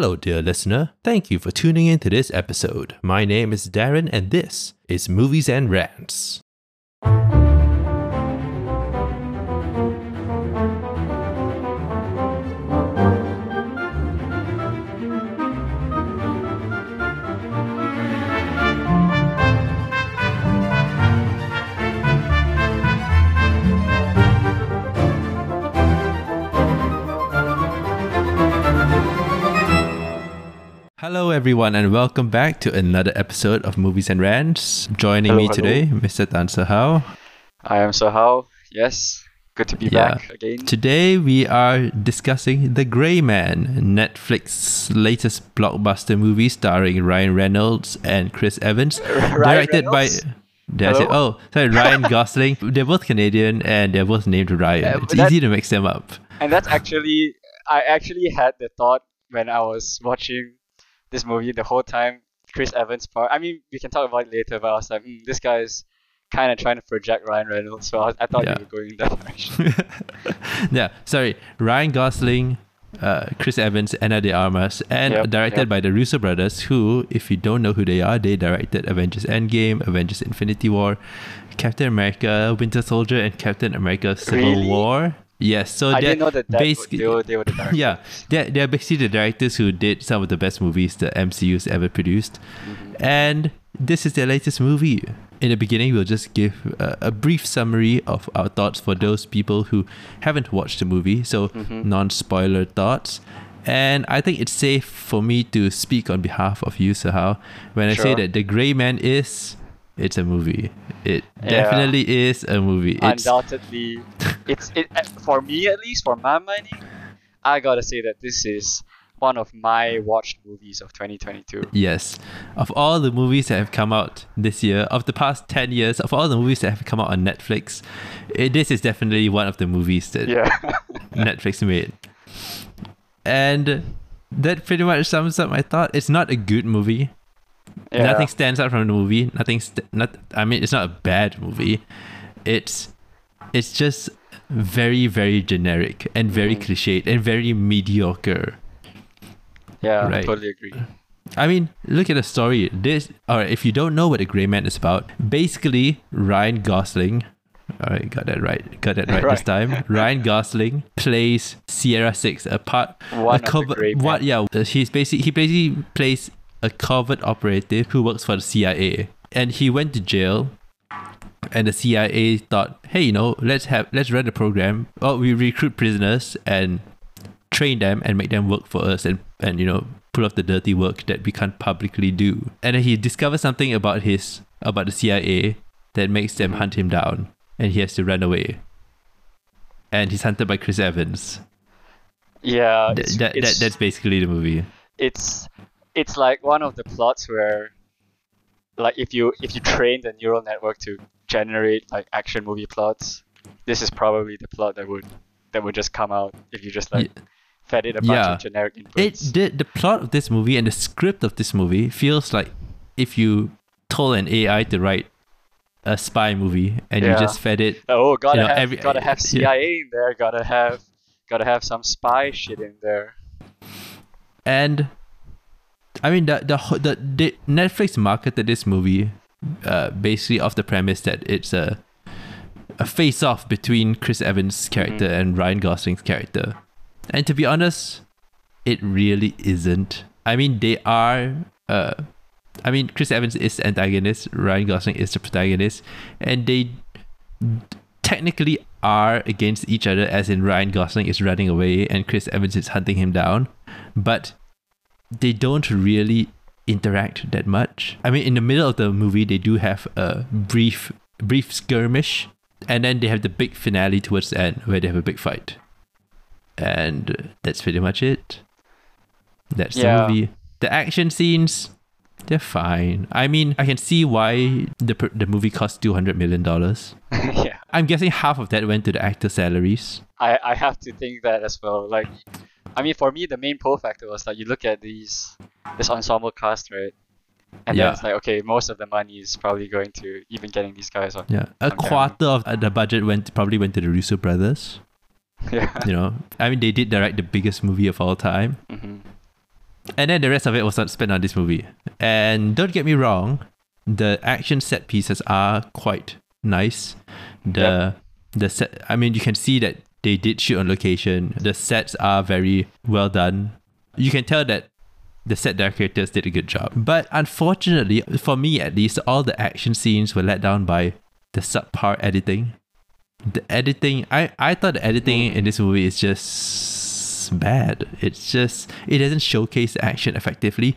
Hello, dear listener. Thank you for tuning in to this episode. My name is Darren, and this is Movies and Rants. Hello, everyone, and welcome back to another episode of Movies and Rants. Joining Hello, me hello. today, Mr. Tan Tse Hao. I am Tse Hao. Yes, good to be Yeah. back again. Today, we are discussing The Gray Man, Netflix's latest blockbuster movie starring Ryan Reynolds and Chris Evans. Ryan directed Reynolds? by. Did I say, oh, sorry, Ryan Gosling. they're both Canadian and they're both named Ryan. Yeah, it's that- easy to mix them up. And that's actually, I actually had the thought when I was watching this movie the whole time. Chris Evans part. I mean, we can talk about it later, but I was like, hmm, this guy is kind of trying to project Ryan Reynolds. So I, was, I thought Yeah. you were going in that direction. yeah, sorry, Ryan Gosling, uh, Chris Evans, Ana de Armas, and Yep, directed yep. by the Russo brothers, who, if you don't know who they are, they directed Avengers Endgame, Avengers Infinity War, Captain America, Winter Soldier, and Captain America Civil Really? War. Yes, so I they're didn't know that, that basically they, were, they were the directors. yeah, they're, they're basically the directors who did some of the best movies the MCU's ever produced. Mm-hmm. And this is their latest movie. In the beginning, we'll just give a, a brief summary of our thoughts for those people who haven't watched the movie, so Mhm. non spoiler thoughts. And I think it's safe for me to speak on behalf of you, Tse Hao, when I say that The Gray Man is. It's a movie. It Yeah. definitely is a movie. It's Undoubtedly, it's it uh, for me at least, for my money, I gotta say that this is one of my watched movies of 2022. Yes. Of all the movies that have come out this year, of the past 10 years, of all the movies that have come out on Netflix, it, this is definitely one of the movies that Yeah. Netflix made. And that pretty much sums up my thought. It's not a good movie. Yeah. Nothing stands out from the movie. Nothing st- not I mean it's not a bad movie. It's it's just very very generic and very Mhm. cliched and very mediocre. Yeah, I totally agree. I mean, look at the story. This, or if you don't know what a Gray Man is about, basically Ryan Gosling. All right, got that right. Got that right, this time. Ryan Gosling plays Sierra Six, a part, One a the. What? Yeah, uh, he's basically he basically plays a covert operative who works for the CIA, and he went to jail. And the CIA thought, hey, you know, let's have let's run a program. Oh, we recruit prisoners and train them and make them work for us and, and you know pull off the dirty work that we can't publicly do. And then he discovers something about his about the cia that makes them hunt him down. And he has to run away. And he's hunted by chris evans. Yeah, Th- it's, that, that, that's basically the movie. it's it's like one of the plots where, like, if you if you train the neural network to generate like action movie plots, this is probably the plot that would that would just come out if you just like fed it a bunch Yeah. of generic inputs. it the, the plot of this movie and the script of this movie feels like if you told an ai to write a spy movie and you just fed it oh, gotta you know, have every- gotta have yeah. CIA in there. Gotta have gotta have some spy shit in there. and I mean the the the, the Netflix marketed this movie uh, basically off the premise that it's a a face off between Chris Evans' character Mm-hmm. and Ryan Gosling's character, and to be honest, it really isn't. I mean they are. Uh, I mean Chris Evans is the antagonist, Ryan Gosling is the protagonist, and they technically are against each other as in Ryan Gosling is running away and Chris Evans is hunting him down but they don't really interact that much. I mean in the middle of the movie they do have a brief brief skirmish and then they have the big finale towards the end where they have a big fight. And that's pretty much it. That's Yeah. the movie. The action scenes they're fine. I mean, I can see why the the movie cost two hundred million dollars. yeah, I'm guessing half of that went to the actor salaries. I I have to think that as well. Like, I mean, for me, the main pull factor was that you look at these this ensemble cast, right? And Yeah. then it's like, okay, most of the money is probably going to even getting these guys on. Yeah, a on camera. quarter of the budget went probably went to the Russo brothers. Yeah. You know, I mean, they did direct the biggest movie of all time, hmm And then the rest of it was not spent on this movie. And don't get me wrong, the action set pieces are quite nice. The the set I mean you can see that they did shoot on location. The sets are very well done. You can tell that the set decorators did a good job. But unfortunately, for me at least, all the action scenes were let down by the subpar editing. The editing, I, I thought the editing in this movie is just bad. It's just, it doesn't showcase the action effectively.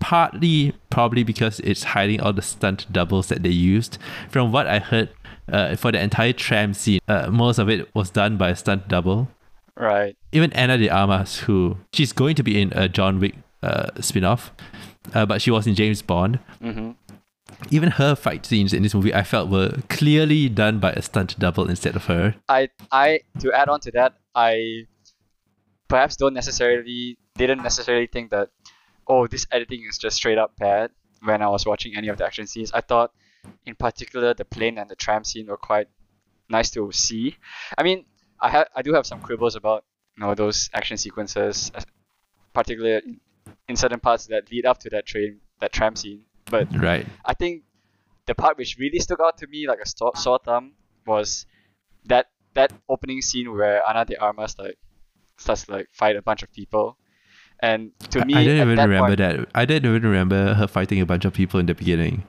Partly probably because it's hiding all the stunt doubles that they used. From what I heard, uh, for the entire tram scene, uh, most of it was done by a stunt double. Right. Even Ana de Armas, who she's going to be in a John Wick uh, spin-off, uh, but she was in James Bond. Mm-hmm. Even her fight scenes in this movie, I felt were clearly done by a stunt double instead of her. I I to add on to that, I perhaps don't necessarily didn't necessarily think that oh this editing is just straight up bad when I was watching any of the action scenes. I thought in particular the plane and the tram scene were quite nice to see. I mean, I have I do have some quibbles about you know those action sequences, uh, particularly in, in certain parts that lead up to that train that tram scene. But Right. I think the part which really stuck out to me like a sore, sore thumb was that that opening scene where Ana de Armas like starts to like fight a bunch of people, and to me I didn't even that remember point, that. I didn't even remember her fighting a bunch of people in the beginning.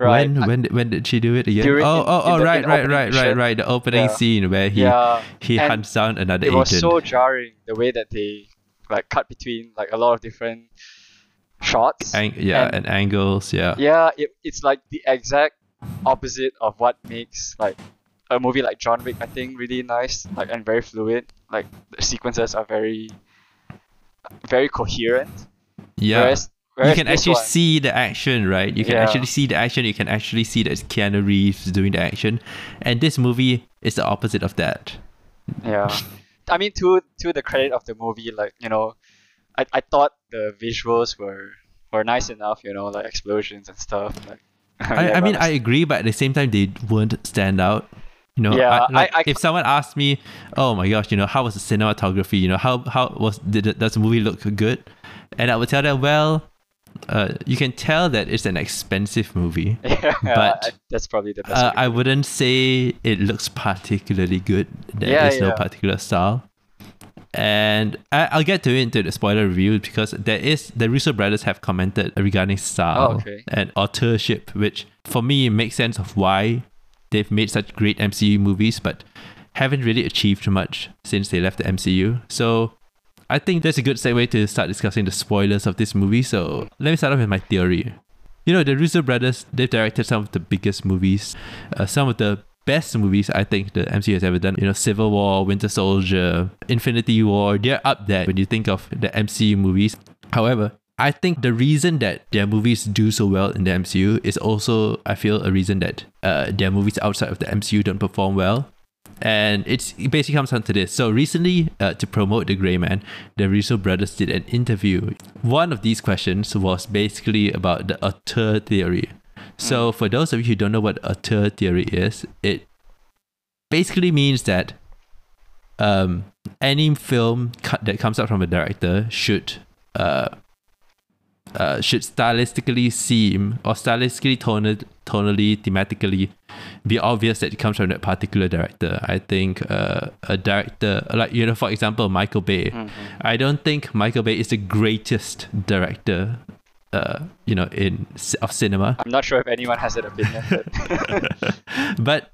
Right? When when when did she do it again? During- oh oh oh right right right right right. The opening Yeah. scene where he yeah, he and hunts down another it was so jarring the way that they like cut between like a lot of different shots. Ang- yeah, and- and, angles. Yeah. yeah, it, it's like the exact opposite of what makes like a movie like John Wick, I think, really nice, like and very fluid. Like the sequences are very, very coherent. Yeah. Whereas, you can actually one, see the action, right? You can Yeah. actually see the action. You can actually see that it's Keanu Reeves doing the action, and this movie is the opposite of that. Yeah, I mean, to to the credit of the movie, like you know, I, I thought the visuals were were nice enough. You know, like explosions and stuff. Like, I, I mean, I agree, but at the same time, they wouldn't stand out. You know, Yeah, I, like, I- I- if someone asked me, "Oh my gosh, you know, how was the cinematography? You know, how how was did it, does the movie look good?" and I would tell them, "Well, uh, you can tell that it's an expensive movie." yeah, but, I- that's probably the best. Uh, I wouldn't say it looks particularly good. There is Yeah, no yeah. particular style. And I, I'll get to it into the spoiler review because there is the Russo brothers have commented regarding style Oh, okay. and authorship, which for me makes sense of why they've made such great MCU movies, but haven't really achieved much since they left the MCU. So I think that's a good segue to start discussing the spoilers of this movie. So let me start off with my theory. You know, the Russo brothers, they've directed some of the biggest movies, uh, some of the best movies I think the MCU has ever done. You know, Civil War, Winter Soldier, Infinity War, they're up there when you think of the MCU movies. However, I think the reason that their movies do so well in the MCU is also, I feel, a reason that uh, their movies outside of the MCU don't perform well. And it's, it basically comes down to this. So recently, uh, to promote The Gray Man, the Russo brothers did an interview. One of these questions was basically about the auteur theory. So for those of you who don't know what auteur theory is, it basically means that um, any film cut that comes out from a director should uh, uh, should stylistically seem or stylistically tonal, tonally thematically be obvious that it comes from that particular director. I think uh, a director like you know for example Michael Bay. Mhm. I don't think Michael Bay is the greatest director uh, you know in of cinema I'm not sure if anyone has that opinion. But but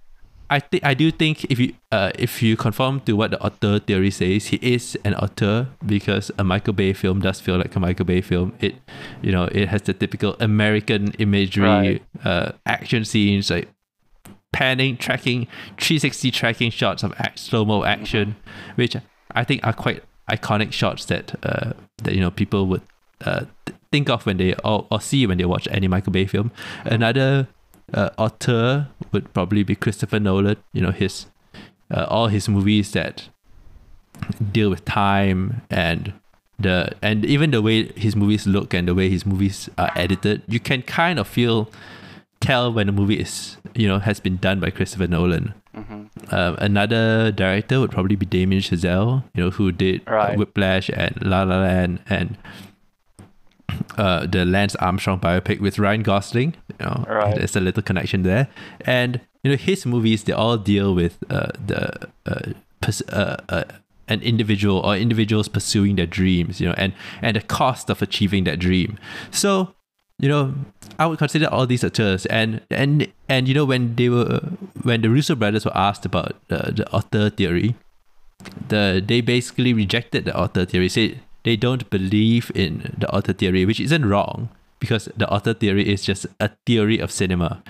I think I do think if you uh if you conform to what the auteur theory says, he is an author because a Michael Bay film does feel like a Michael Bay film. It you know it has the typical American imagery, Right. uh, action scenes like panning, tracking, 360 tracking shots of slow mo action, which I think are quite iconic shots that uh that you know people would uh think of when they or, or see when they watch any Michael Bay film. Another uh, author would probably be Christopher Nolan. You know his uh, all his movies that deal with time and the and even the way his movies look and the way his movies are edited, you can kind of feel tell when a movie is you know has been done by Christopher Nolan. Mhm. Um, another director would probably be Damien Chazelle, you know, who did Right. Whiplash and La La Land and uh, the Lance Armstrong biopic with Ryan Gosling. You know, Right. there's a little connection there, and you know his movies they all deal with uh, the uh, pers- uh, uh, an individual or individuals pursuing their dreams, you know, and and the cost of achieving that dream. So you know, I would consider all these actors, and and and you know when they were when the Russo brothers were asked about uh, the auteur theory, the they basically rejected the auteur theory, said they don't believe in the auteur theory, which isn't wrong because the auteur theory is just a theory of cinema.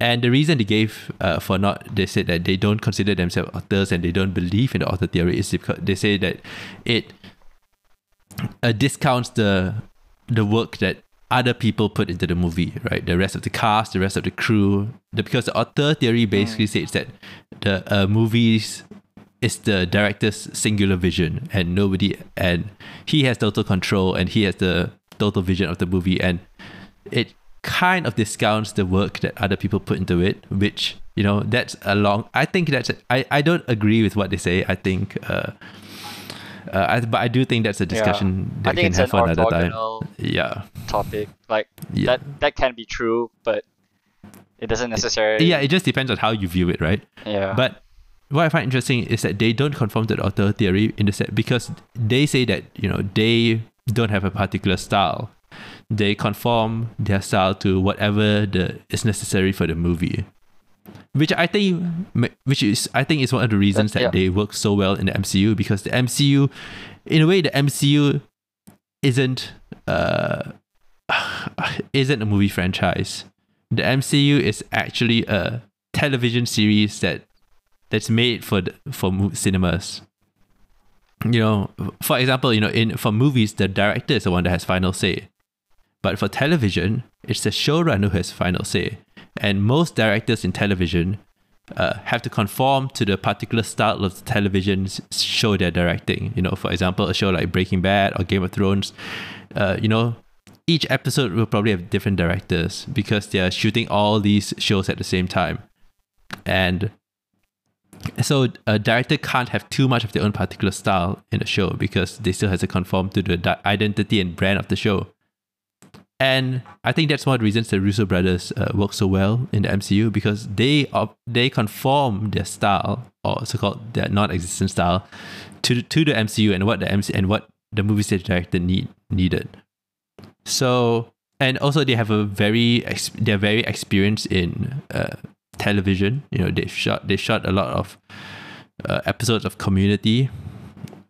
And the reason they gave uh, for not, they said that they don't consider themselves authors and they don't believe in the author theory is because they say that it uh, discounts the the work that other people put into the movie, right? The rest of the cast, the rest of the crew. The, because the auteur theory basically states that the uh, movies is the director's singular vision and nobody and he has total control and he has the total vision of the movie and it kind of discounts the work that other people put into it which you know that's a long i think that's I I don't agree with what they say i think uh, uh I, but i do think that's a discussion I that we can have for another time yeah topic. Like yeah that that can be true, but it doesn't necessarily. yeah it just depends on how you view it right yeah. But what I find interesting is that they don't conform to the auteur theory in the set because they say that you know they don't have a particular style. They conform their style to whatever the is necessary for the movie, which I think, which is I think is one of the reasons that yeah. they work so well in the MCU because the MCU, in a way, the MCU isn't uh isn't a movie franchise. The MCU is actually a television series that that's made for the, for cinemas. You know, for example, you know, in for movies, the director is the one that has final say, but for television, it's the showrunner who has final say. And most directors in television uh, have to conform to the particular style of the television show they're directing. You know, for example, a show like Breaking Bad or Game of Thrones, uh, you know, each episode will probably have different directors because they are shooting all these shows at the same time. And so a director can't have too much of their own particular style in a show because they still have to conform to the identity and brand of the show. And I think that's one of the reasons the Russo brothers uh, work so well in the MCU because they op- they conform their style or so-called their non-existent style to to the MCU and what the MC and what the movie stage director need needed. So and also they have a very ex- they're very experienced in uh, television. You know they shot they shot a lot of uh, episodes of Community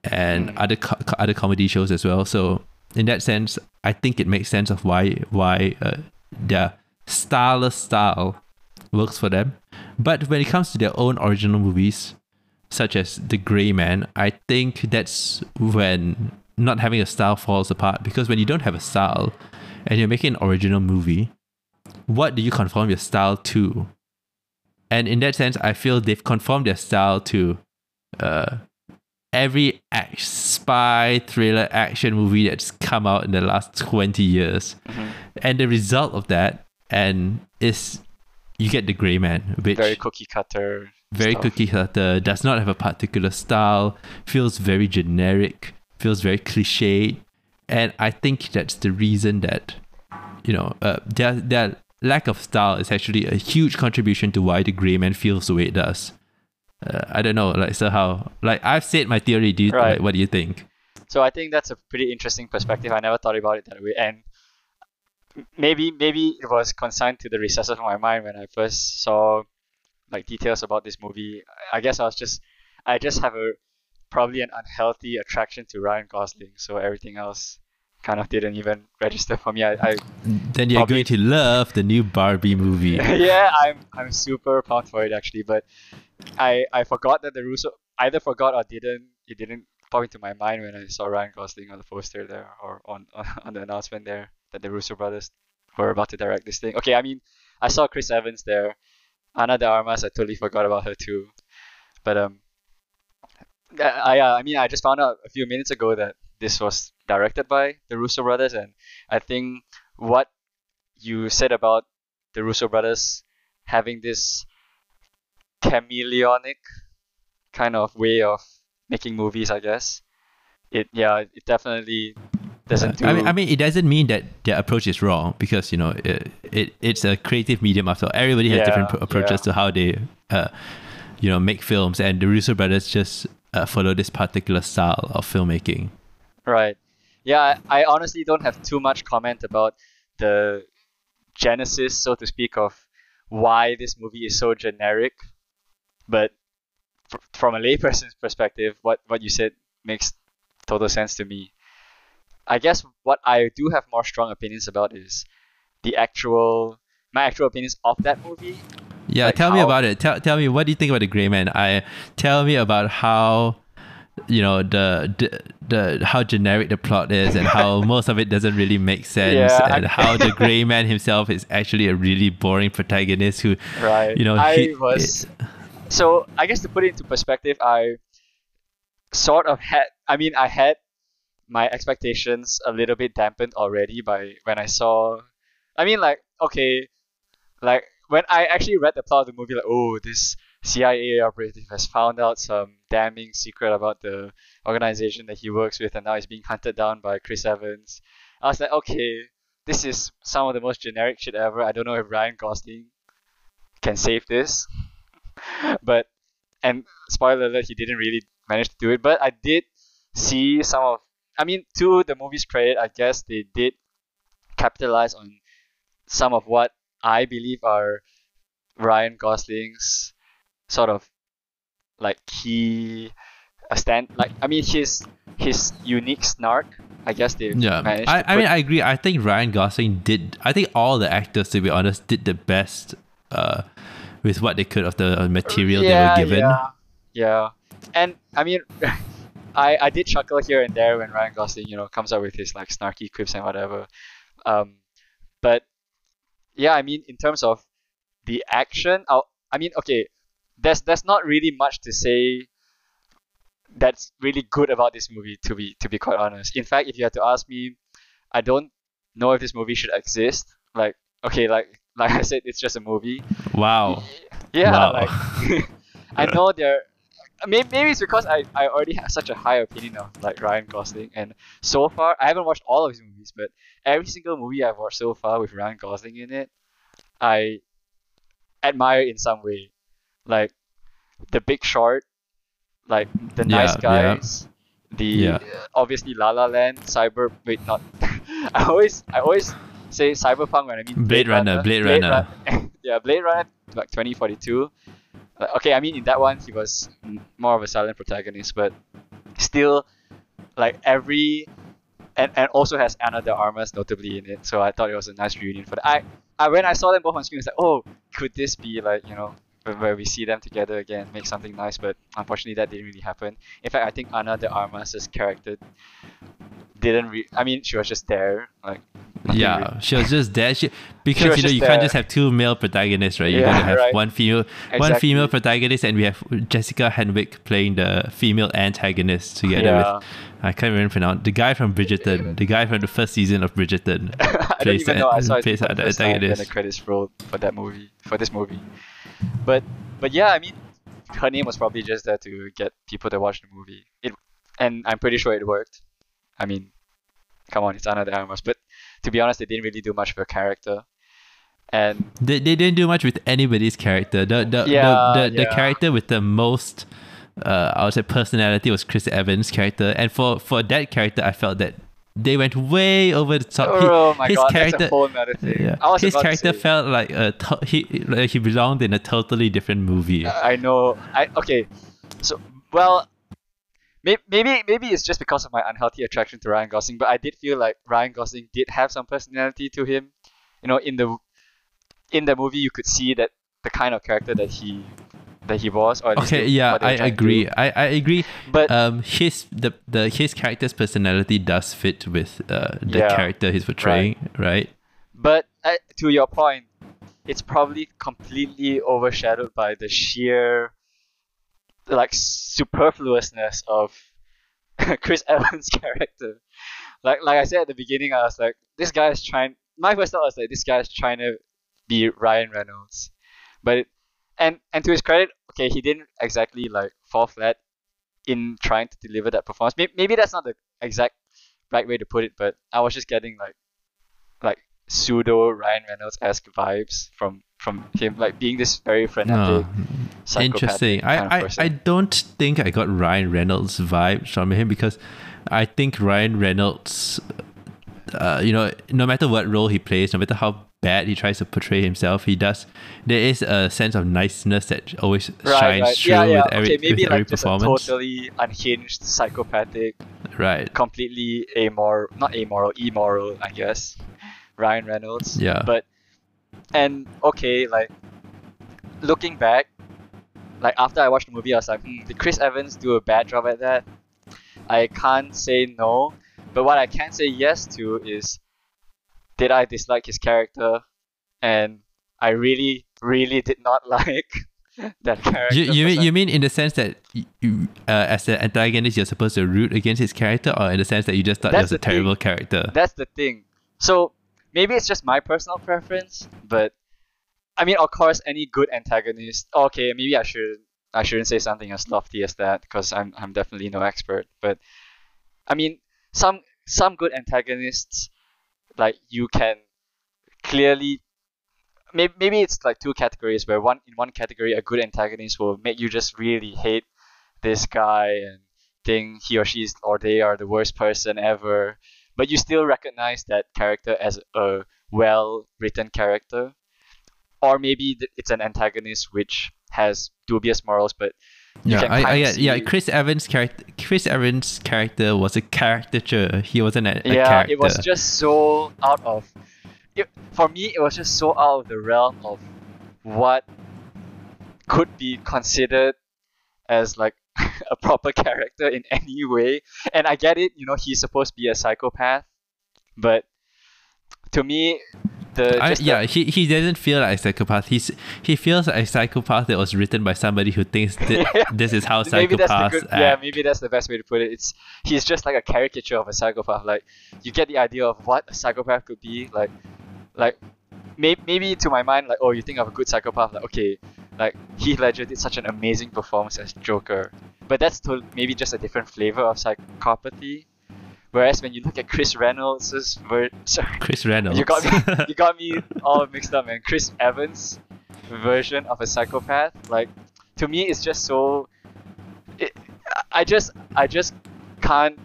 and other co- other comedy shows as well. So in that sense, I think it makes sense of why why uh, their styleless style works for them. But when it comes to their own original movies, such as The Gray Man, I think that's when not having a style falls apart because when you don't have a style and you're making an original movie, what do you conform your style to? And in that sense, I feel they've conformed their style to uh, every act, spy thriller action movie that's come out in the last 20 years. Mhm. And the result of that and is you get the Gray Man, which very cookie cutter. very stuff. cookie cutter, does not have a particular style, feels very generic, feels very cliched, and I think that's the reason that you know uh, their their lack of style is actually a huge contribution to why the Gray Man feels the way it does. Uh, I don't know, like so how like I've said my theory. Do you Right. like, what do you think? So I think that's a pretty interesting perspective. I never thought about it that way, and maybe maybe it was consigned to the recesses of my mind when I first saw like details about this movie. I guess I was just I just have a probably an unhealthy attraction to Ryan Gosling, so everything else kind of didn't even register for me. I, I Then you're Probably- going to love the new Barbie movie. yeah, I'm I'm super pumped for it actually, but I I forgot that the Russo either forgot or didn't it didn't pop into my mind when I saw Ryan Gosling on the poster there or on on the announcement there that the Russo brothers were about to direct this thing. Okay, I mean I saw Chris Evans there, Ana de Armas. I totally forgot about her too, but um, I I, I mean I just found out a few minutes ago that this was directed by the Russo brothers, and I think what you said about the Russo brothers having this chameleonic kind of way of making movies, I guess. It yeah, it definitely doesn't do. I mean, I mean, it doesn't mean that their approach is wrong because you know it, it it's a creative medium after all. Everybody has Yeah, different pro- approaches yeah. to how they, uh, you know, make films, and the Russo brothers just uh, follow this particular style of filmmaking. Right. Yeah, I, honestly don't have too much comment about the genesis, so to speak, of why this movie is so generic. But fr- from a layperson's perspective, what, what you said makes total sense to me. I guess what I do have more strong opinions about is the actual my actual opinions of that movie. Yeah, Like tell me about it. Tell tell me what do you think about the Gray Man? I tell me about how you know the, the the how generic the plot is and how most of it doesn't really make sense Yeah. and how the Gray Man himself is actually a really boring protagonist who Right. you know I he- was so I guess to put it into perspective, I sort of had I mean I had my expectations a little bit dampened already by when I saw I mean like okay like when I actually read the plot of the movie like oh this CIA operative has found out some damning secret about the organization that he works with and now he's being hunted down by Chris Evans. I was like okay this is some of the most generic shit ever. I don't know if Ryan Gosling can save this. but and spoiler alert, he didn't really manage to do it. But I did see some of. I mean, to the movie's credit, I guess they did capitalize on some of what I believe are Ryan Gosling's sort of like key a stand like I mean his his unique snark. I guess they Yeah, managed I, to I mean, I agree. I think Ryan Gosling did. I think all the actors, to be honest, did the best uh, with what they could of the material they were given. Yeah, yeah. And I mean, I I did chuckle here and there when Ryan Gosling, you know, comes up with his like snarky quips and whatever. Um, but yeah, I mean, in terms of the action, i I mean, okay, there's there's not really much to say that's really good about this movie to be to be quite honest. In fact, if you had to ask me, I don't know if this movie should exist. Like, okay, like like I said, it's just a movie. Wow. Yeah, Wow. like I know they're maybe, maybe it's because I, I already have such a high opinion of like Ryan Gosling and so far I haven't watched all of his movies but every single movie I've watched so far with Ryan Gosling in it I admire in some way like The Big Short like The Nice Yeah, yeah. Guys the Yeah. obviously La La Land Cyber wait not I always I always say Cyberpunk when I mean Blade Runner, Blade Runner. Run- yeah, Blade Runner like 2042. Like, okay, I mean in that one he was more of a silent protagonist, but still, like every and, and also has Ana de Armas notably in it. So I thought it was a nice reunion for that. I, I when I saw them both on screen, I was like, oh, could this be like you know where- we see them together again, make something nice? But unfortunately, that didn't really happen. In fact, I think Ana de Armas's character didn't. Re- I mean, she was just there, like. Yeah, really- she was just there. She, because was you know you can't just have two male protagonists, right? You Yeah, gotta have right. one female, one female protagonist, and we have Jessica Henwick playing the female antagonist together Yeah. with I can't even pronounce the guy from Bridgerton, the guy from the first season of Bridgerton. I don't even the- know. I saw it plays the the the credits rolled for that movie, for this movie. But but yeah, I mean, her name was probably just there to get people to watch the movie. It, and I'm pretty sure it worked. I mean, come on, it's Ana de Armas. But to be honest, they didn't really do much of her character. And They, they didn't do much with anybody's character. The the Yeah, the, the, the character with the most uh I would say personality was Chris Evans' character. And for for that character I felt that they went way over the top. He- oh my his god, character that's a whole thing. yeah. His character say- felt like a to- he like he belonged in a totally different movie. I know. I okay. So well, may, maybe maybe it's just because of my unhealthy attraction to Ryan Gosling, but I did feel like Ryan Gosling did have some personality to him. You know, in the in the movie, you could see that the kind of character that he that he was. Or Okay, yeah, what they were I agree. I, I agree. But Um, his the the his character's personality does fit with uh the Yeah, character he's portraying, right? But uh, to your point, it's probably completely overshadowed by the sheer like superfluousness of Chris Evans' character. Like like I said at the beginning, I was like, this guy is trying. My first thought was like, this guy is trying to be Ryan Reynolds, but it, and and to his credit, okay, he didn't exactly like fall flat in trying to deliver that performance. Maybe, maybe that's not the exact right way to put it, but I was just getting like like pseudo Ryan Reynolds esque vibes from from him, like being this very frenetic, No. Interesting. I, I. I don't think I got Ryan Reynolds vibes from him because I think Ryan Reynolds, uh, you know, no matter what role he plays, no matter how bad he tries to portray himself, he does. There is a sense of niceness that always right, shines right. through Yeah, yeah. with every, okay, maybe with every like just a performance. totally unhinged, psychopathic, Right. completely amoral, not amoral, immoral, I guess. Ryan Reynolds. Yeah. But and okay, like looking back, like after I watched the movie, I was like, hmm, did Chris Evans do a bad job at that? I can't say no, but what I can say yes to is, did I dislike his character? And I really, really did not like that character. You, you, mean, you mean in the sense that you, uh, as an antagonist, you're supposed to root against his character, or in the sense that you just thought That's he was a thing. terrible character? That's the thing. So maybe it's just my personal preference, but I mean, of course, any good antagonist. Okay, maybe I should I shouldn't say something as lofty as that because I'm I'm definitely no expert. But I mean, some some good antagonists, like you can clearly. Maybe, maybe it's like two categories where one in one category a good antagonist will make you just really hate this guy and think he or she is or they are the worst person ever but you still recognize that character as a well written character or maybe it's an antagonist which has dubious morals but Yeah, I, I, yeah, yeah. Chris Evans' character, Chris Evans' character was a caricature. He wasn't a, a yeah character. it was just so out of it, for me it was just so out of the realm of what could be considered as like a proper character in any way and i get it you know he's supposed to be a psychopath but to me the I, the- yeah, he, he doesn't feel like a psychopath. He's he feels like a psychopath that was written by somebody who thinks thi- this is how maybe psychopaths good, yeah maybe that's the best way to put it. It's he's just like a caricature of a psychopath. Like you get the idea of what a psychopath could be like like may, maybe to my mind like oh you think of a good psychopath like okay like Heath Ledger did such an amazing performance as Joker. But that's to, maybe just a different flavor of psychopathy whereas when you look at Chris Reynolds' ver- sorry, Chris Reynolds. you got me you got me all mixed up man. Chris evans version of a psychopath like to me it's just so it, i just i just can't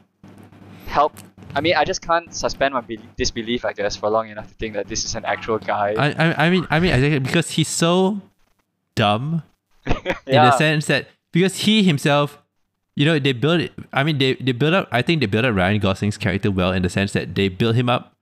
help i mean i just can't suspend my be- disbelief i guess for long enough to think that this is an actual guy. I, I, I mean, I mean, I think because he's so dumb in the sense that because he himself, you know, they build it. I mean, they they build up. I think they build up Ryan Gosling's character well in the sense that they build him up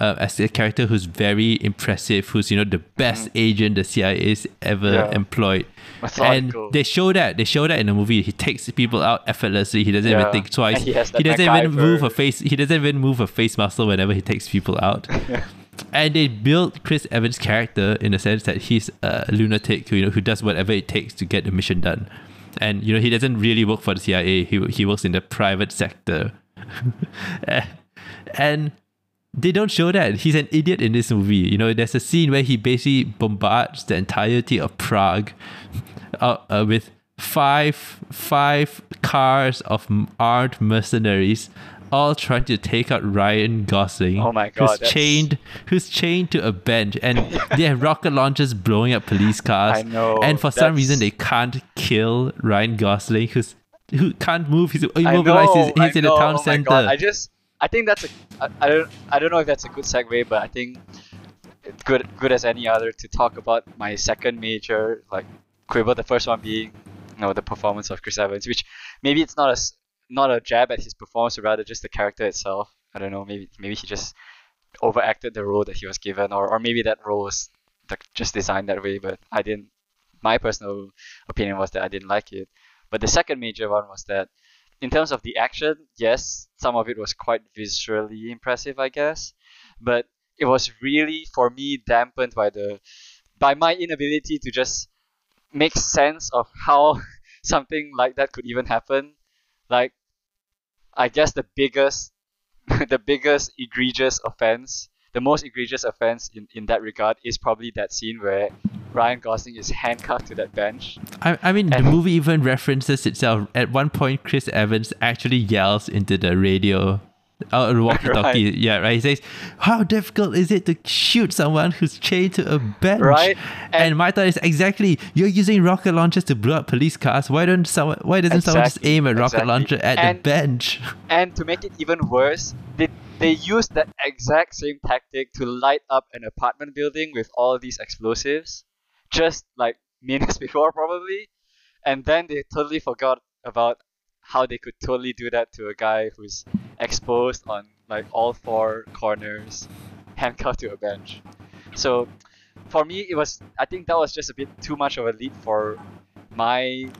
uh, as a character who's very impressive, who's you know the best agent the CIA's ever. Yeah. employed. Methodical. And they show that they show that in the movie. He takes people out effortlessly. He doesn't even think twice. And he has doesn't even move a face. He doesn't even move a face muscle whenever he takes people out. and they built Chris Evans' character in the sense that he's a lunatic who you know who does whatever it takes to get the mission done. And you know he doesn't really work for the CIA. He he works in the private sector. and they don't show that he's an idiot in this movie. You know, there's a scene where he basically bombards the entirety of Prague uh, uh, with five five cars of armed mercenaries, all trying to take out Ryan Gosling. Oh my God, Who's that's- chained? Who's chained to a bench, and they have rocket launchers blowing up police cars. I know, And for some reason, they can't kill Ryan Gosling, who's who can't move. He's immobilized. know, He's, he's in the town oh center. God, I just, I think that's a, I, I don't, I don't know if that's a good segue, but I think it's good, good as any other to talk about my second major like quibble. The first one being, you know, the performance of Chris Evans, which maybe it's not a, s- not a jab at his performance, but rather just the character itself. I don't know, maybe, maybe he just overacted the role that he was given, or, or maybe that role was like, just designed that way. But I didn't. My personal opinion was that I didn't like it. But the second major one was that in terms of the action, yes, some of it was quite visually impressive, I guess, but it was really for me dampened by the by my inability to just make sense of how something like that could even happen. Like, I guess the biggest the biggest egregious offense, the most egregious offense in, in that regard is probably that scene where Ryan Gosling is handcuffed to that bench. I, I mean, the movie even references itself. At one point, Chris Evans actually yells into the radio The walkie-talkie. Right. Yeah, right. He says, "How difficult is it to shoot someone who's chained to a bench?" Right. And, and my thought is exactly, you're using rocket launchers to blow up police cars. Why don't someone? Why doesn't exactly, someone just aim a rocket exactly. launcher at and, the bench? And to make it even worse, they they use that exact same tactic to light up an apartment building with all these explosives, just like minutes before probably, and then they totally forgot about how they could totally do that to a guy who's exposed on like all four corners, handcuffed to a bench. So for me, it was I think that was just a bit too much of a leap for my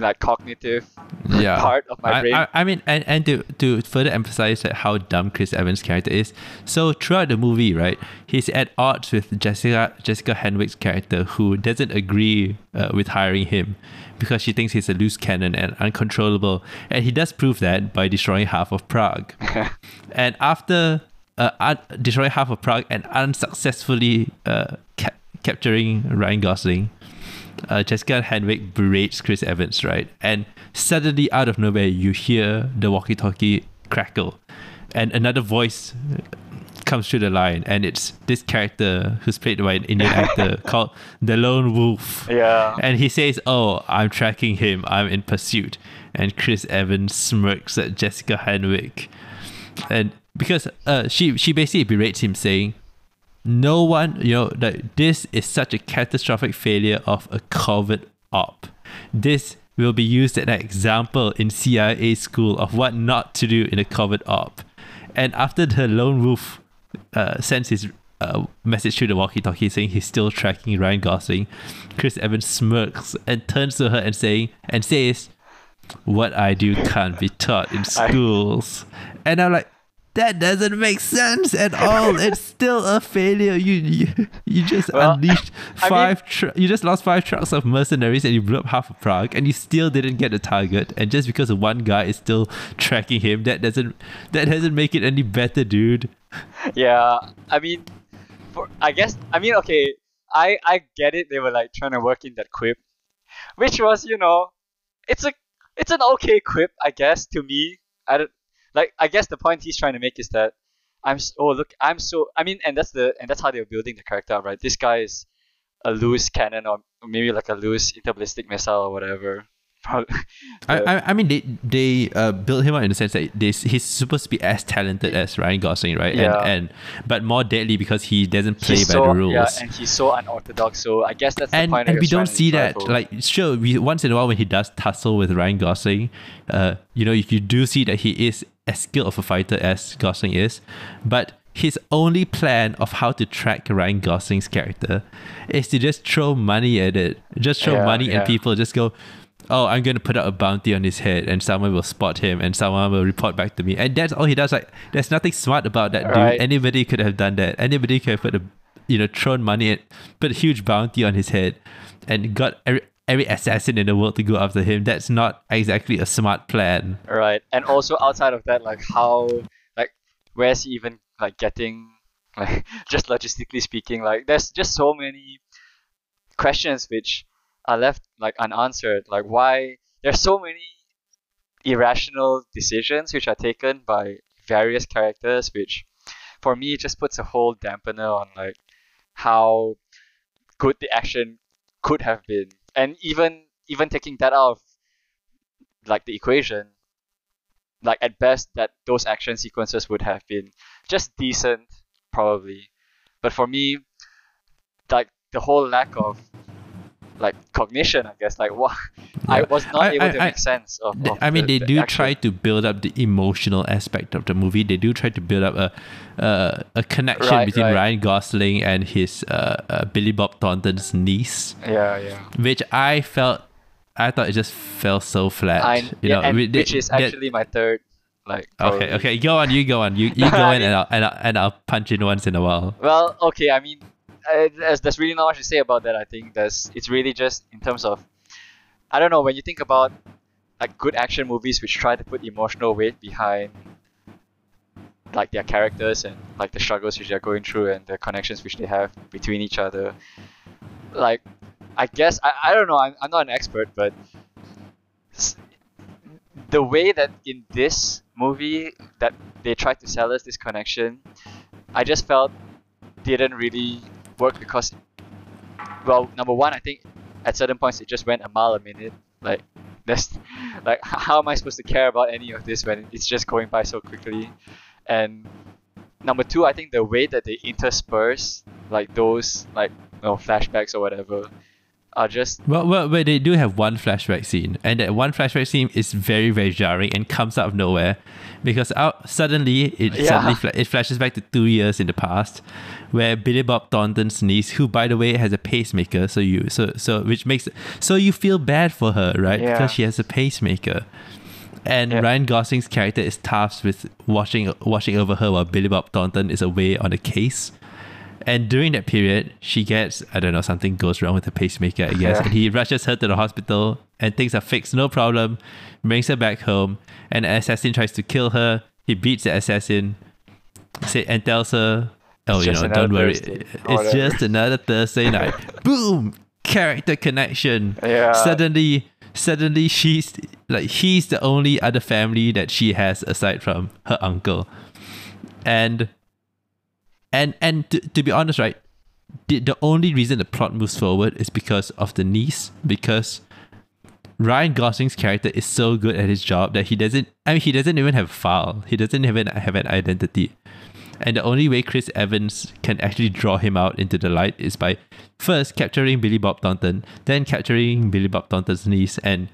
like cognitive yeah. part of my I, brain. I, I, mean, and, and to, to further emphasize like, how dumb Chris Evans' character is, so throughout the movie, right, he's at odds with Jessica Jessica Henwick's character, who doesn't agree uh, with hiring him because she thinks he's a loose cannon and uncontrollable, and he does prove that by destroying half of Prague. and after uh, un- destroying half of Prague and unsuccessfully uh, ca- capturing Ryan Gosling uh, Jessica Henwick berates Chris Evans, right? And suddenly, out of nowhere, you hear the walkie-talkie crackle, and another voice comes through the line, and it's this character who's played by an Indian actor called the Lone Wolf. Yeah. And he says, "Oh, I'm tracking him. I'm in pursuit." And Chris Evans smirks at Jessica Henwick, and because uh, she she basically berates him, saying, no one, you know, that this is such a catastrophic failure of a covert op. This will be used as an example in CIA school of what not to do in a covert op. And after the lone wolf uh, sends his uh, message through the walkie-talkie saying he's still tracking Ryan Gosling, Chris Evans smirks and turns to her and saying and says, "What I do can't be taught in schools." And I'm like, that doesn't make sense at all. it's still a failure. You you, you just well, unleashed five. I mean, you just lost five trucks of mercenaries and you blew up half of Prague, and you still didn't get the target. And just because one guy is still tracking him, that doesn't that doesn't make it any better, dude. Yeah, I mean, for I guess I mean okay, I I get it. They were like trying to work in that quip, which was you know, it's a it's an okay quip I guess to me. I don't like I guess the point he's trying to make is that I'm oh look I'm so I mean and that's the and that's how they're building the character right. This guy is a loose cannon or maybe like a loose interballistic missile or whatever. I, I, I mean they they uh, built him up in the sense that they, he's supposed to be as talented as Ryan Gosling right yeah. and, and but more deadly because he doesn't play he's by so, the rules yeah and he's so unorthodox so I guess that's and, the point and we don't see that for. like sure we once in a while when he does tussle with Ryan Gosling uh you know if you do see that he is as skilled of a fighter as Gosling is, but his only plan of how to track Ryan Gosling's character is to just throw money at it. Just throw yeah, money yeah. and people just go, Oh, I'm gonna put out a bounty on his head and someone will spot him and someone will report back to me. And that's all he does. Like there's nothing smart about that dude. Right. Anybody could have done that. Anybody could have put a you know, thrown money at put a huge bounty on his head and got every, every assassin in the world to go after him. That's not exactly a smart plan. Right. And also outside of that, like how like where's he even like getting like just logistically speaking, like there's just so many questions which are left like unanswered. Like why there's so many irrational decisions which are taken by various characters which for me just puts a whole dampener on like how good the action could have been and even even taking that out of like the equation like at best that those action sequences would have been just decent probably. But for me like the whole lack of like cognition, I guess. Like what yeah. I was not I, able I, to I, make sense of. of I mean, the, they do try to build up the emotional aspect of the movie. They do try to build up a uh, a connection right, between right. Ryan Gosling and his uh, uh, Billy Bob Thornton's niece. Yeah, yeah. Which I felt, I thought it just fell so flat. I, you yeah, know, and, which is actually my third. Like okay, okay, go on, you go on, you you go in, and I'll, and I'll and I'll punch in once in a while. Well, okay, I mean, Uh, there's, there's really not much to say about that. I think there's it's really just in terms of I don't know when you think about like good action movies which try to put emotional weight behind like their characters and like the struggles which they're going through and the connections which they have between each other. Like I guess I, I don't know I'm, I'm not an expert but the way that in this movie that they tried to sell us this connection, I just felt didn't really work because, well, number one, I think at certain points it just went a mile a minute. Like, that's like, how am I supposed to care about any of this when it's just going by so quickly? And number two, I think the way that they intersperse like those like you know, flashbacks or whatever are just Well, well, well, they do have one flashback scene, and that one flashback scene is very, very jarring and comes out of nowhere, because out suddenly it Yeah. suddenly fla- it flashes back to two years in the past, where Billy Bob Thornton's niece, who by the way has a pacemaker, so you so so which makes so you feel bad for her, right? Yeah. Because she has a pacemaker. And Yeah. Ryan Gosling's character is tasked with watching watching over her while Billy Bob Thornton is away on a case. And during that period, she gets, I don't know, something goes wrong with the pacemaker, I guess. Yeah. And he rushes her to the hospital and things are fixed, no problem, brings her back home. And an assassin tries to kill her. He beats the assassin say, and tells her, Oh, It's you know, don't worry. Thursday, It's whatever." just another Thursday night. Boom! Character connection. Yeah. Suddenly, suddenly she's like, he's the only other family that she has aside from her uncle. And and and to, to be honest, right, the, the only reason the plot moves forward is because of the niece. Because Ryan Gosling's character is so good at his job that he doesn't. I mean, he doesn't even have file. He doesn't even have an identity. And the only way Chris Evans can actually draw him out into the light is by first capturing Billy Bob Thornton, then capturing Billy Bob Thornton's niece, and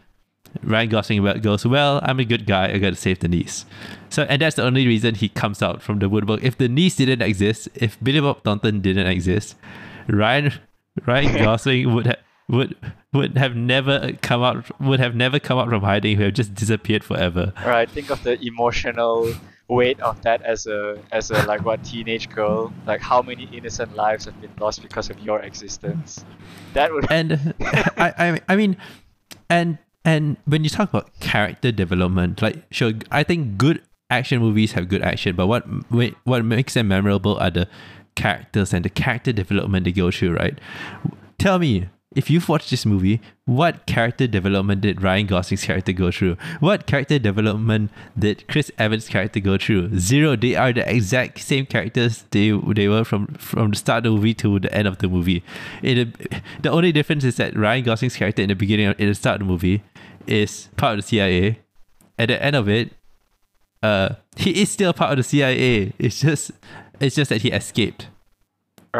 Ryan Gosling goes, "Well, I'm a good guy. I got to save the niece." So, and that's the only reason he comes out from the woodwork. If the niece didn't exist, if Billy Bob Thornton didn't exist, Ryan Ryan Gosling would have would would have never come out would have never come out from hiding. He would have just disappeared forever. right. Think of the emotional weight of that as a as a like what teenage girl. Like how many innocent lives have been lost because of your existence. That would and I, I I mean and and when you talk about character development like sure I think good action movies have good action but what what makes them memorable are the characters and the character development they go through right tell me if you've watched this movie, what character development did Ryan Gosling's character go through? What character development did Chris Evans' character go through? Zero. They are the exact same characters they they were from from the start of the movie to the end of the movie. The, the only difference is that Ryan Gosling's character in the beginning, in the start of the movie, is part of the CIA. At the end of it, uh, he is still part of the CIA. It's just it's just that he escaped.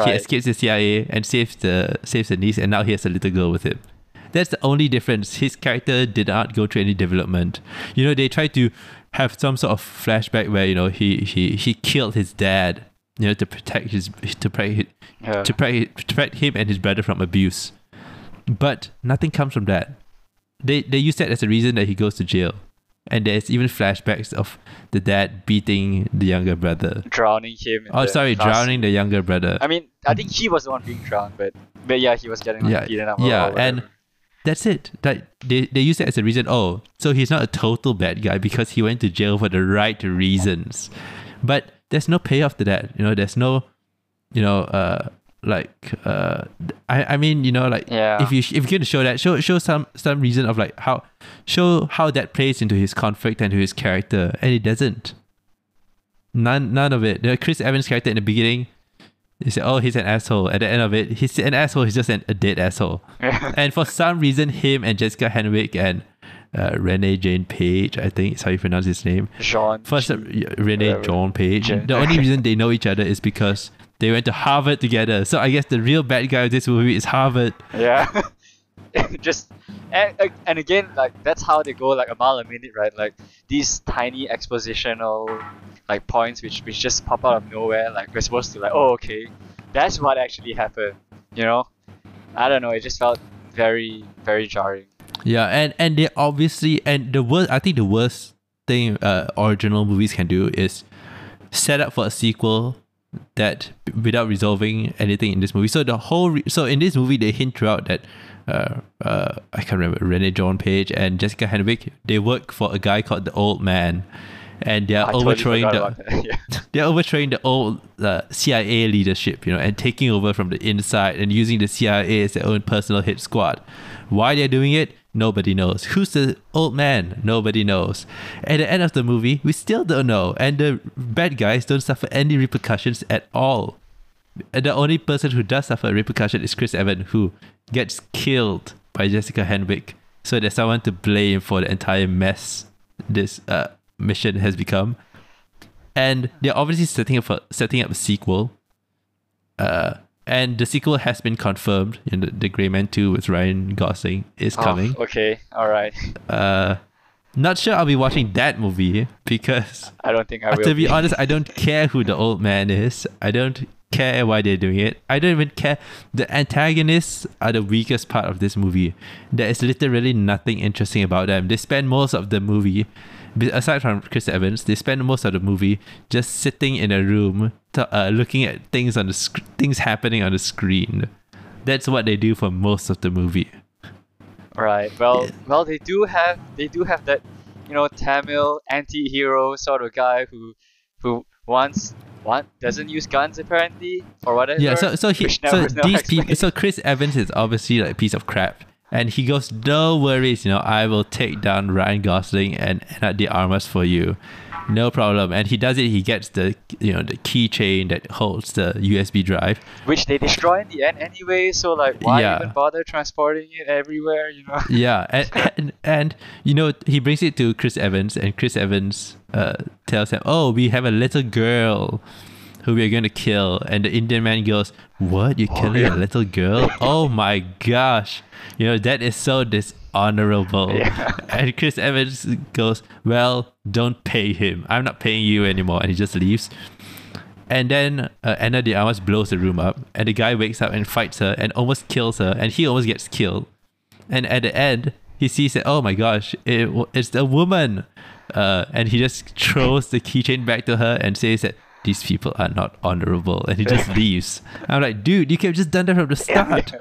He escapes the CIA and saves the saves the niece, and now he has a little girl with him. That's the only difference. His character did not go through any development. You know, they tried to have some sort of flashback where you know he he he killed his dad. You know, to protect his to protect Yeah. to protect, to protect him and his brother from abuse. But nothing comes from that. They they use that as a reason that he goes to jail. And there's even flashbacks of the dad beating the younger brother. drowning him. Oh, sorry, drowning the younger brother. I mean, I think he was the one being drowned, but but yeah, he was getting like Yeah, beaten up. yeah, and. That's it. That they, they use it as a reason. Oh, so he's not a total bad guy because he went to jail for the right reasons. But there's no payoff to that. You know, there's no, you know, uh, like, uh, I, I mean, you know, like, Yeah. if you if you're gonna show that, show show some some reason of like how, show how that plays into his conflict and to his character, and it doesn't. None none of it. The Chris Evans character in the beginning, you say, oh, he's an asshole. At the end of it, he's an asshole. He's just an, a dead asshole. and for some reason, him and Jessica Henwick and uh, Renee Jane Page, I think is how you pronounce his name. Jean. First, uh, Renee. John Page. Jen- The only reason they know each other is because they went to Harvard together. So I guess the real bad guy of this movie is Harvard. Yeah. Just and, and again, like that's how they go like a mile a minute, right? Like these tiny expositional like points which which just pop out of nowhere. Like we're supposed to like, oh okay, that's what actually happened. You know? I don't know. It just felt very very jarring. Yeah, and and they obviously and the worst. I think the worst thing uh, original movies can do is set up for a sequel that without resolving anything in this movie. So the whole re- so in this movie they hint throughout that uh uh I can't remember Renee John Page and Jessica Henwick they work for a guy called the Old Man, and they are I totally overthrowing forgot the yeah. they're overthrowing the old uh, CIA leadership, you know, and taking over from the inside and using the CIA as their own personal hit squad. Why they're doing it? Nobody knows. Who's the old man? Nobody knows. At the end of the movie, we still don't know, and the bad guys don't suffer any repercussions at all. And the only person who does suffer a repercussion is Chris Evans, who gets killed by Jessica Henwick. So there's someone to blame for the entire mess this uh, mission has become. And they're obviously setting up a, setting up a sequel. Uh, and the sequel has been confirmed. In the, the Gray Man 2 with Ryan Gosling is Oh, coming. okay, all right. Uh, not sure I'll be watching that movie because I don't think I will. to be honest, I don't care who the old man is. I don't care why they're doing it. I don't even care. The antagonists are the weakest part of this movie. There is literally nothing interesting about them. They spend most of the movie, aside from Chris Evans, they spend most of the movie just sitting in a room, to, uh, looking at things on the sc- things happening on the screen. That's what they do for most of the movie. Right. Well, Yeah. well, they do have they do have that, you know, Tamil anti-hero sort of guy who, who wants one doesn't use guns apparently or whatever. Yeah, so so he so these people so Chris Evans is obviously like a piece of crap. And he goes, No worries, you know, I will take down Ryan Gosling and Ana de Armas for you. No problem. And he does it, he gets the you know, the keychain that holds the USB drive. which they destroy in the end anyway. So like, why Yeah. even bother transporting it everywhere? You know. Yeah, and, and and you know he brings it to Chris Evans, and Chris Evans uh, tells him, "Oh, we have a little girl who we are going to kill." And the Indian man goes, "What? You're killing yeah. a little girl? oh my gosh! You know that is so dishonorable." Yeah. And Chris Evans goes, "Well, don't pay him. I'm not paying you anymore," and he just leaves. And then uh, Ana de Armas blows the room up, and the guy wakes up and fights her and almost kills her, and he almost gets killed. And at the end, he sees that, oh my gosh, it, it's the woman. Uh, and he just throws the keychain back to her and says that these people are not honorable. And he just leaves. I'm like, dude, you could have just done that from the start.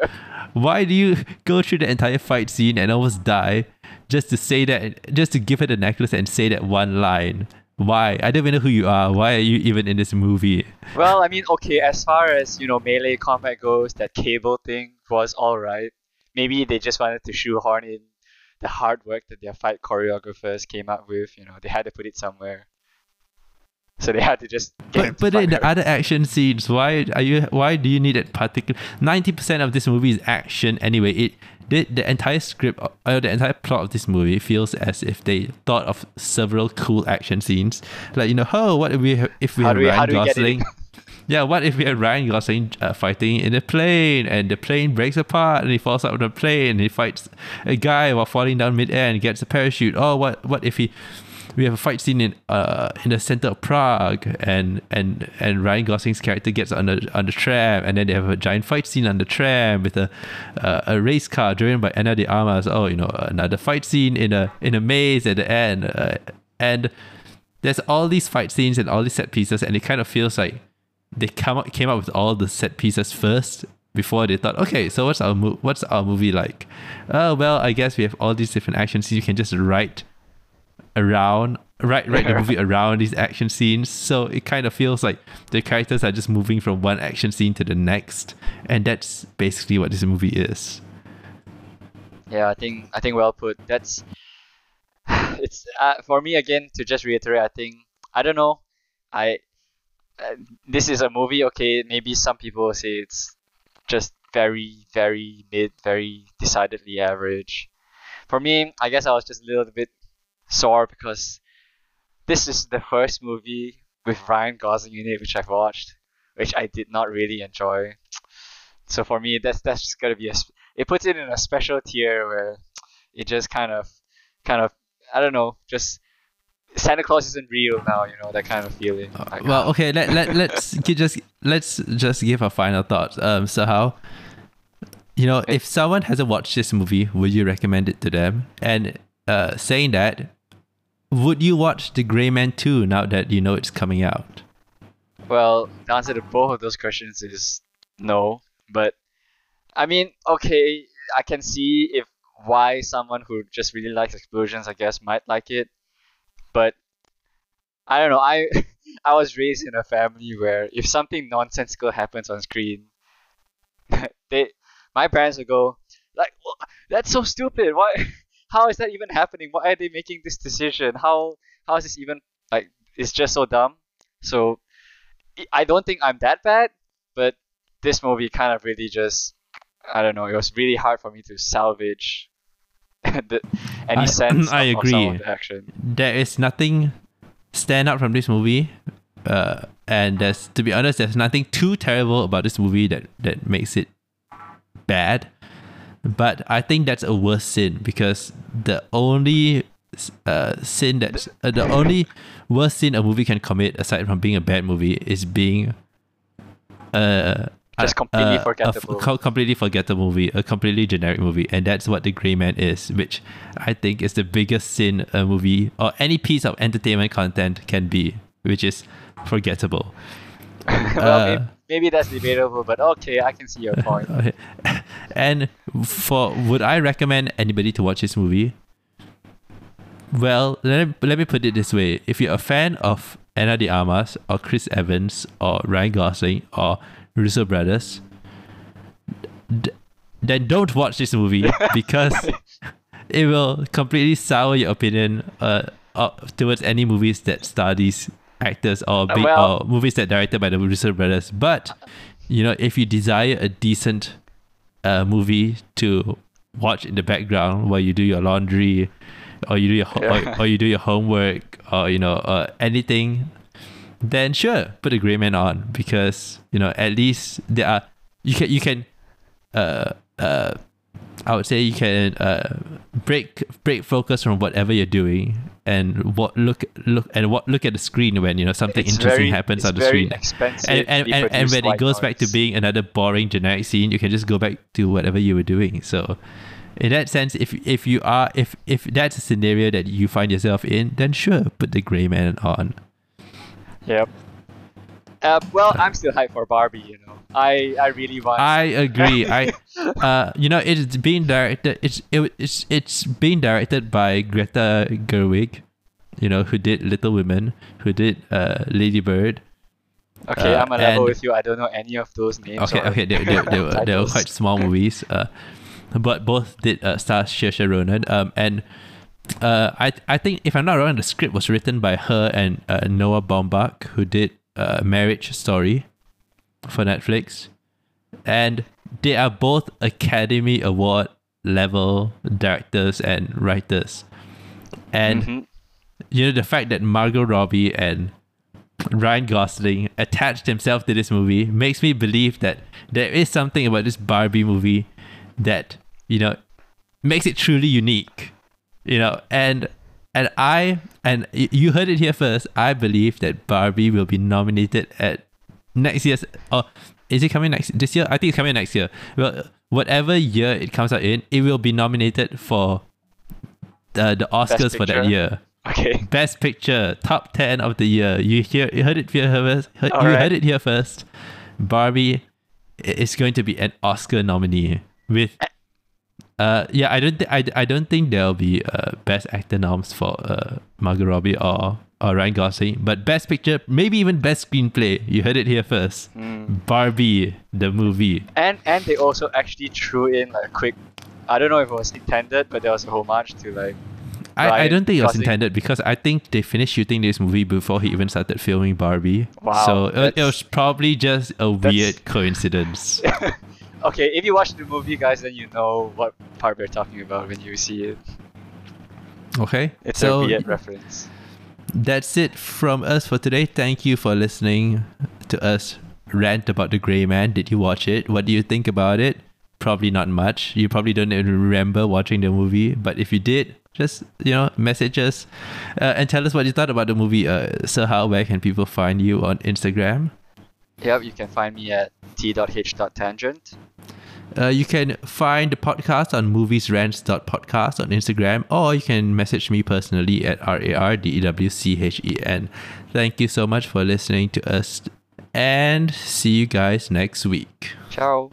Why do you go through the entire fight scene and almost die just to say that, just to give her the necklace and say that one line? Why? I don't even know who you are. Why are you even in this movie? Well, I mean, okay, as far as you know, melee combat goes, that cable thing was all right. Maybe they just wanted to shoehorn in the hard work that their fight choreographers came up with. You know, they had to put it somewhere, so they had to just get But but in the other action scenes, why are you? Why do you need that particular? Ninety percent of this movie is action anyway. It the, the entire script, uh, the entire plot of this movie feels as if they thought of several cool action scenes. Like you know, oh, what if we have, if we How have we- Ryan do we get it in? Gosling? Yeah, what if we had Ryan Gosling uh, fighting in a plane and the plane breaks apart and he falls out of the plane and he fights a guy while falling down midair and gets a parachute? Oh, what what if he we have a fight scene in uh in the center of Prague and and and Ryan Gosling's character gets on the on the tram and then they have a giant fight scene on the tram with a uh, a race car driven by Ana de Armas. Oh, you know another fight scene in a in a maze at the end uh, and there's all these fight scenes and all these set pieces and it kind of feels like they come up, came up with all the set pieces first before they thought, okay, so what's our mo- what's our movie like? Oh well, I guess we have all these different action scenes. You can just write around, right right the movie around these action scenes. So it kind of feels like the characters are just moving from one action scene to the next, and that's basically what this movie is. Yeah, I think I think well put. That's it's uh, for me again to just reiterate. I think I don't know. I uh, this is a movie. Okay, maybe some people say it's just very very mid, very decidedly average. For me, I guess I was just a little bit sore because this is the first movie with Ryan Gosling in it which I've watched, which I did not really enjoy. So for me, that's that's just gonna be a. It puts it in a special tier where it just kind of, kind of, I don't know, just Santa Claus isn't real now. You know that kind of feeling. Like, well, ah, okay, let let let's just let's just give a final thought. Um, so how, you know, if someone hasn't watched this movie, would you recommend it to them? And uh, saying that, would you watch The Gray Man 2 now that you know it's coming out? Well, the answer to both of those questions is no. But I mean, okay, I can see if why someone who just really likes explosions, I guess, might like it. But I don't know. I I was raised in a family where if something nonsensical happens on screen, they my parents would go like, "Wha- "That's so stupid. Why how is that even happening? Why are they making this decision? How how is this even like? It's just so dumb. So I- don't think I'm that bad, but this movie kind of really just I don't know. It was really hard for me to salvage the, any I- sense I of, agree. of the action. there is nothing stand out from this movie. Uh, and there's to be honest, there's nothing too terrible about this movie that that makes it bad. But I think that's a worse sin because the only uh, sin that uh, the only worst sin a movie can commit aside from being a bad movie is being uh Just a- completely a- a forgettable. co- completely forgettable movie, a completely generic movie, and that's what The Gray Man is, which I think is the biggest sin a movie or any piece of entertainment content can be, which is forgettable. well, Uh, maybe, maybe that's debatable, but okay, I can see your point. Okay. and for would I recommend anybody to watch this movie? Well, let me, let me put it this way: if you're a fan of Ana de Armas or Chris Evans or Ryan Gosling or Russo brothers, d- then don't watch this movie because it will completely sour your opinion uh, uh, towards any movies that star these actors or, Uh, be, well- or movies that directed by the Russo brothers. But you know, if you desire a decent uh, movie to watch in the background while you do your laundry, or you do your ho- Yeah. or, or you do your homework, or you know, uh, anything, then sure, put the Gray Man on because you know at least there are you can you can uh uh I would say you can uh break break focus from whatever you're doing and what look look and what look at the screen when you know something It's interesting very, happens on the screen. and and, and, and when it goes back to being another boring generic scene you can just go back to whatever you were doing. So in that sense if if you are if if that's a scenario that you find yourself in then sure put the gray man on. Yep. Uh, well, I'm still hyped for Barbie. You know, I I really want. i agree i uh you know it's being directed it's it, it's it's being directed by greta gerwig you know who did little women who did uh lady bird okay, uh, I'm a level with you. I don't know any of those names. Okay, okay, they, they, they, were, they were quite small movies, uh, but both did uh, star Saoirse Ronan. Um, and uh, I I think if I'm not wrong, the script was written by her and uh, Noah Baumbach, who did uh, Marriage Story for Netflix, and they are both Academy Award level directors and writers. And Mhm. you know the fact that Margot Robbie and Ryan Gosling attached himself to this movie makes me believe that there is something about this Barbie movie that you know makes it truly unique. You know, and and I and you heard it here first. I believe that Barbie will be nominated at next year's. Or is it coming next this year? I think it's coming next year. Well, whatever year it comes out in, it will be nominated for the the Oscars for that year. Okay. Best Picture, top ten of the year. You hear, you heard it here first. Heard, you Alright. heard it here first. Barbie is going to be an Oscar nominee with. Uh, yeah, I don't, th- I, I don't think there'll be uh Best Actor noms for uh Margot Robbie or or Ryan Gosling, but Best Picture, maybe even Best Screenplay. You heard it here first. Mm. Barbie, the movie. And and they also actually threw in like a quick. I don't know if it was intended, but there was a homage to like. I, I don't think it was intended because I think they finished shooting this movie before he even started filming Barbie. Wow, so it, it was probably just a weird coincidence. okay, if you watch the movie, guys, then you know what part we're talking about when you see it. Okay. It's so a weird reference. that's it from us for today. Thank you for listening to us rant about the Gray Man. Did you watch it? What do you think about it? Probably not much. You probably don't even remember watching the movie, but if you did, just you know, message us uh, and tell us what you thought about the movie. Uh, so how where can people find you on Instagram? Yep, you can find me at t.h.tangent. Uh, you can find the podcast on moviesrants.podcast on Instagram, or you can message me personally at R A R D E W C H E N. Thank you so much for listening to us, and see you guys next week. Ciao.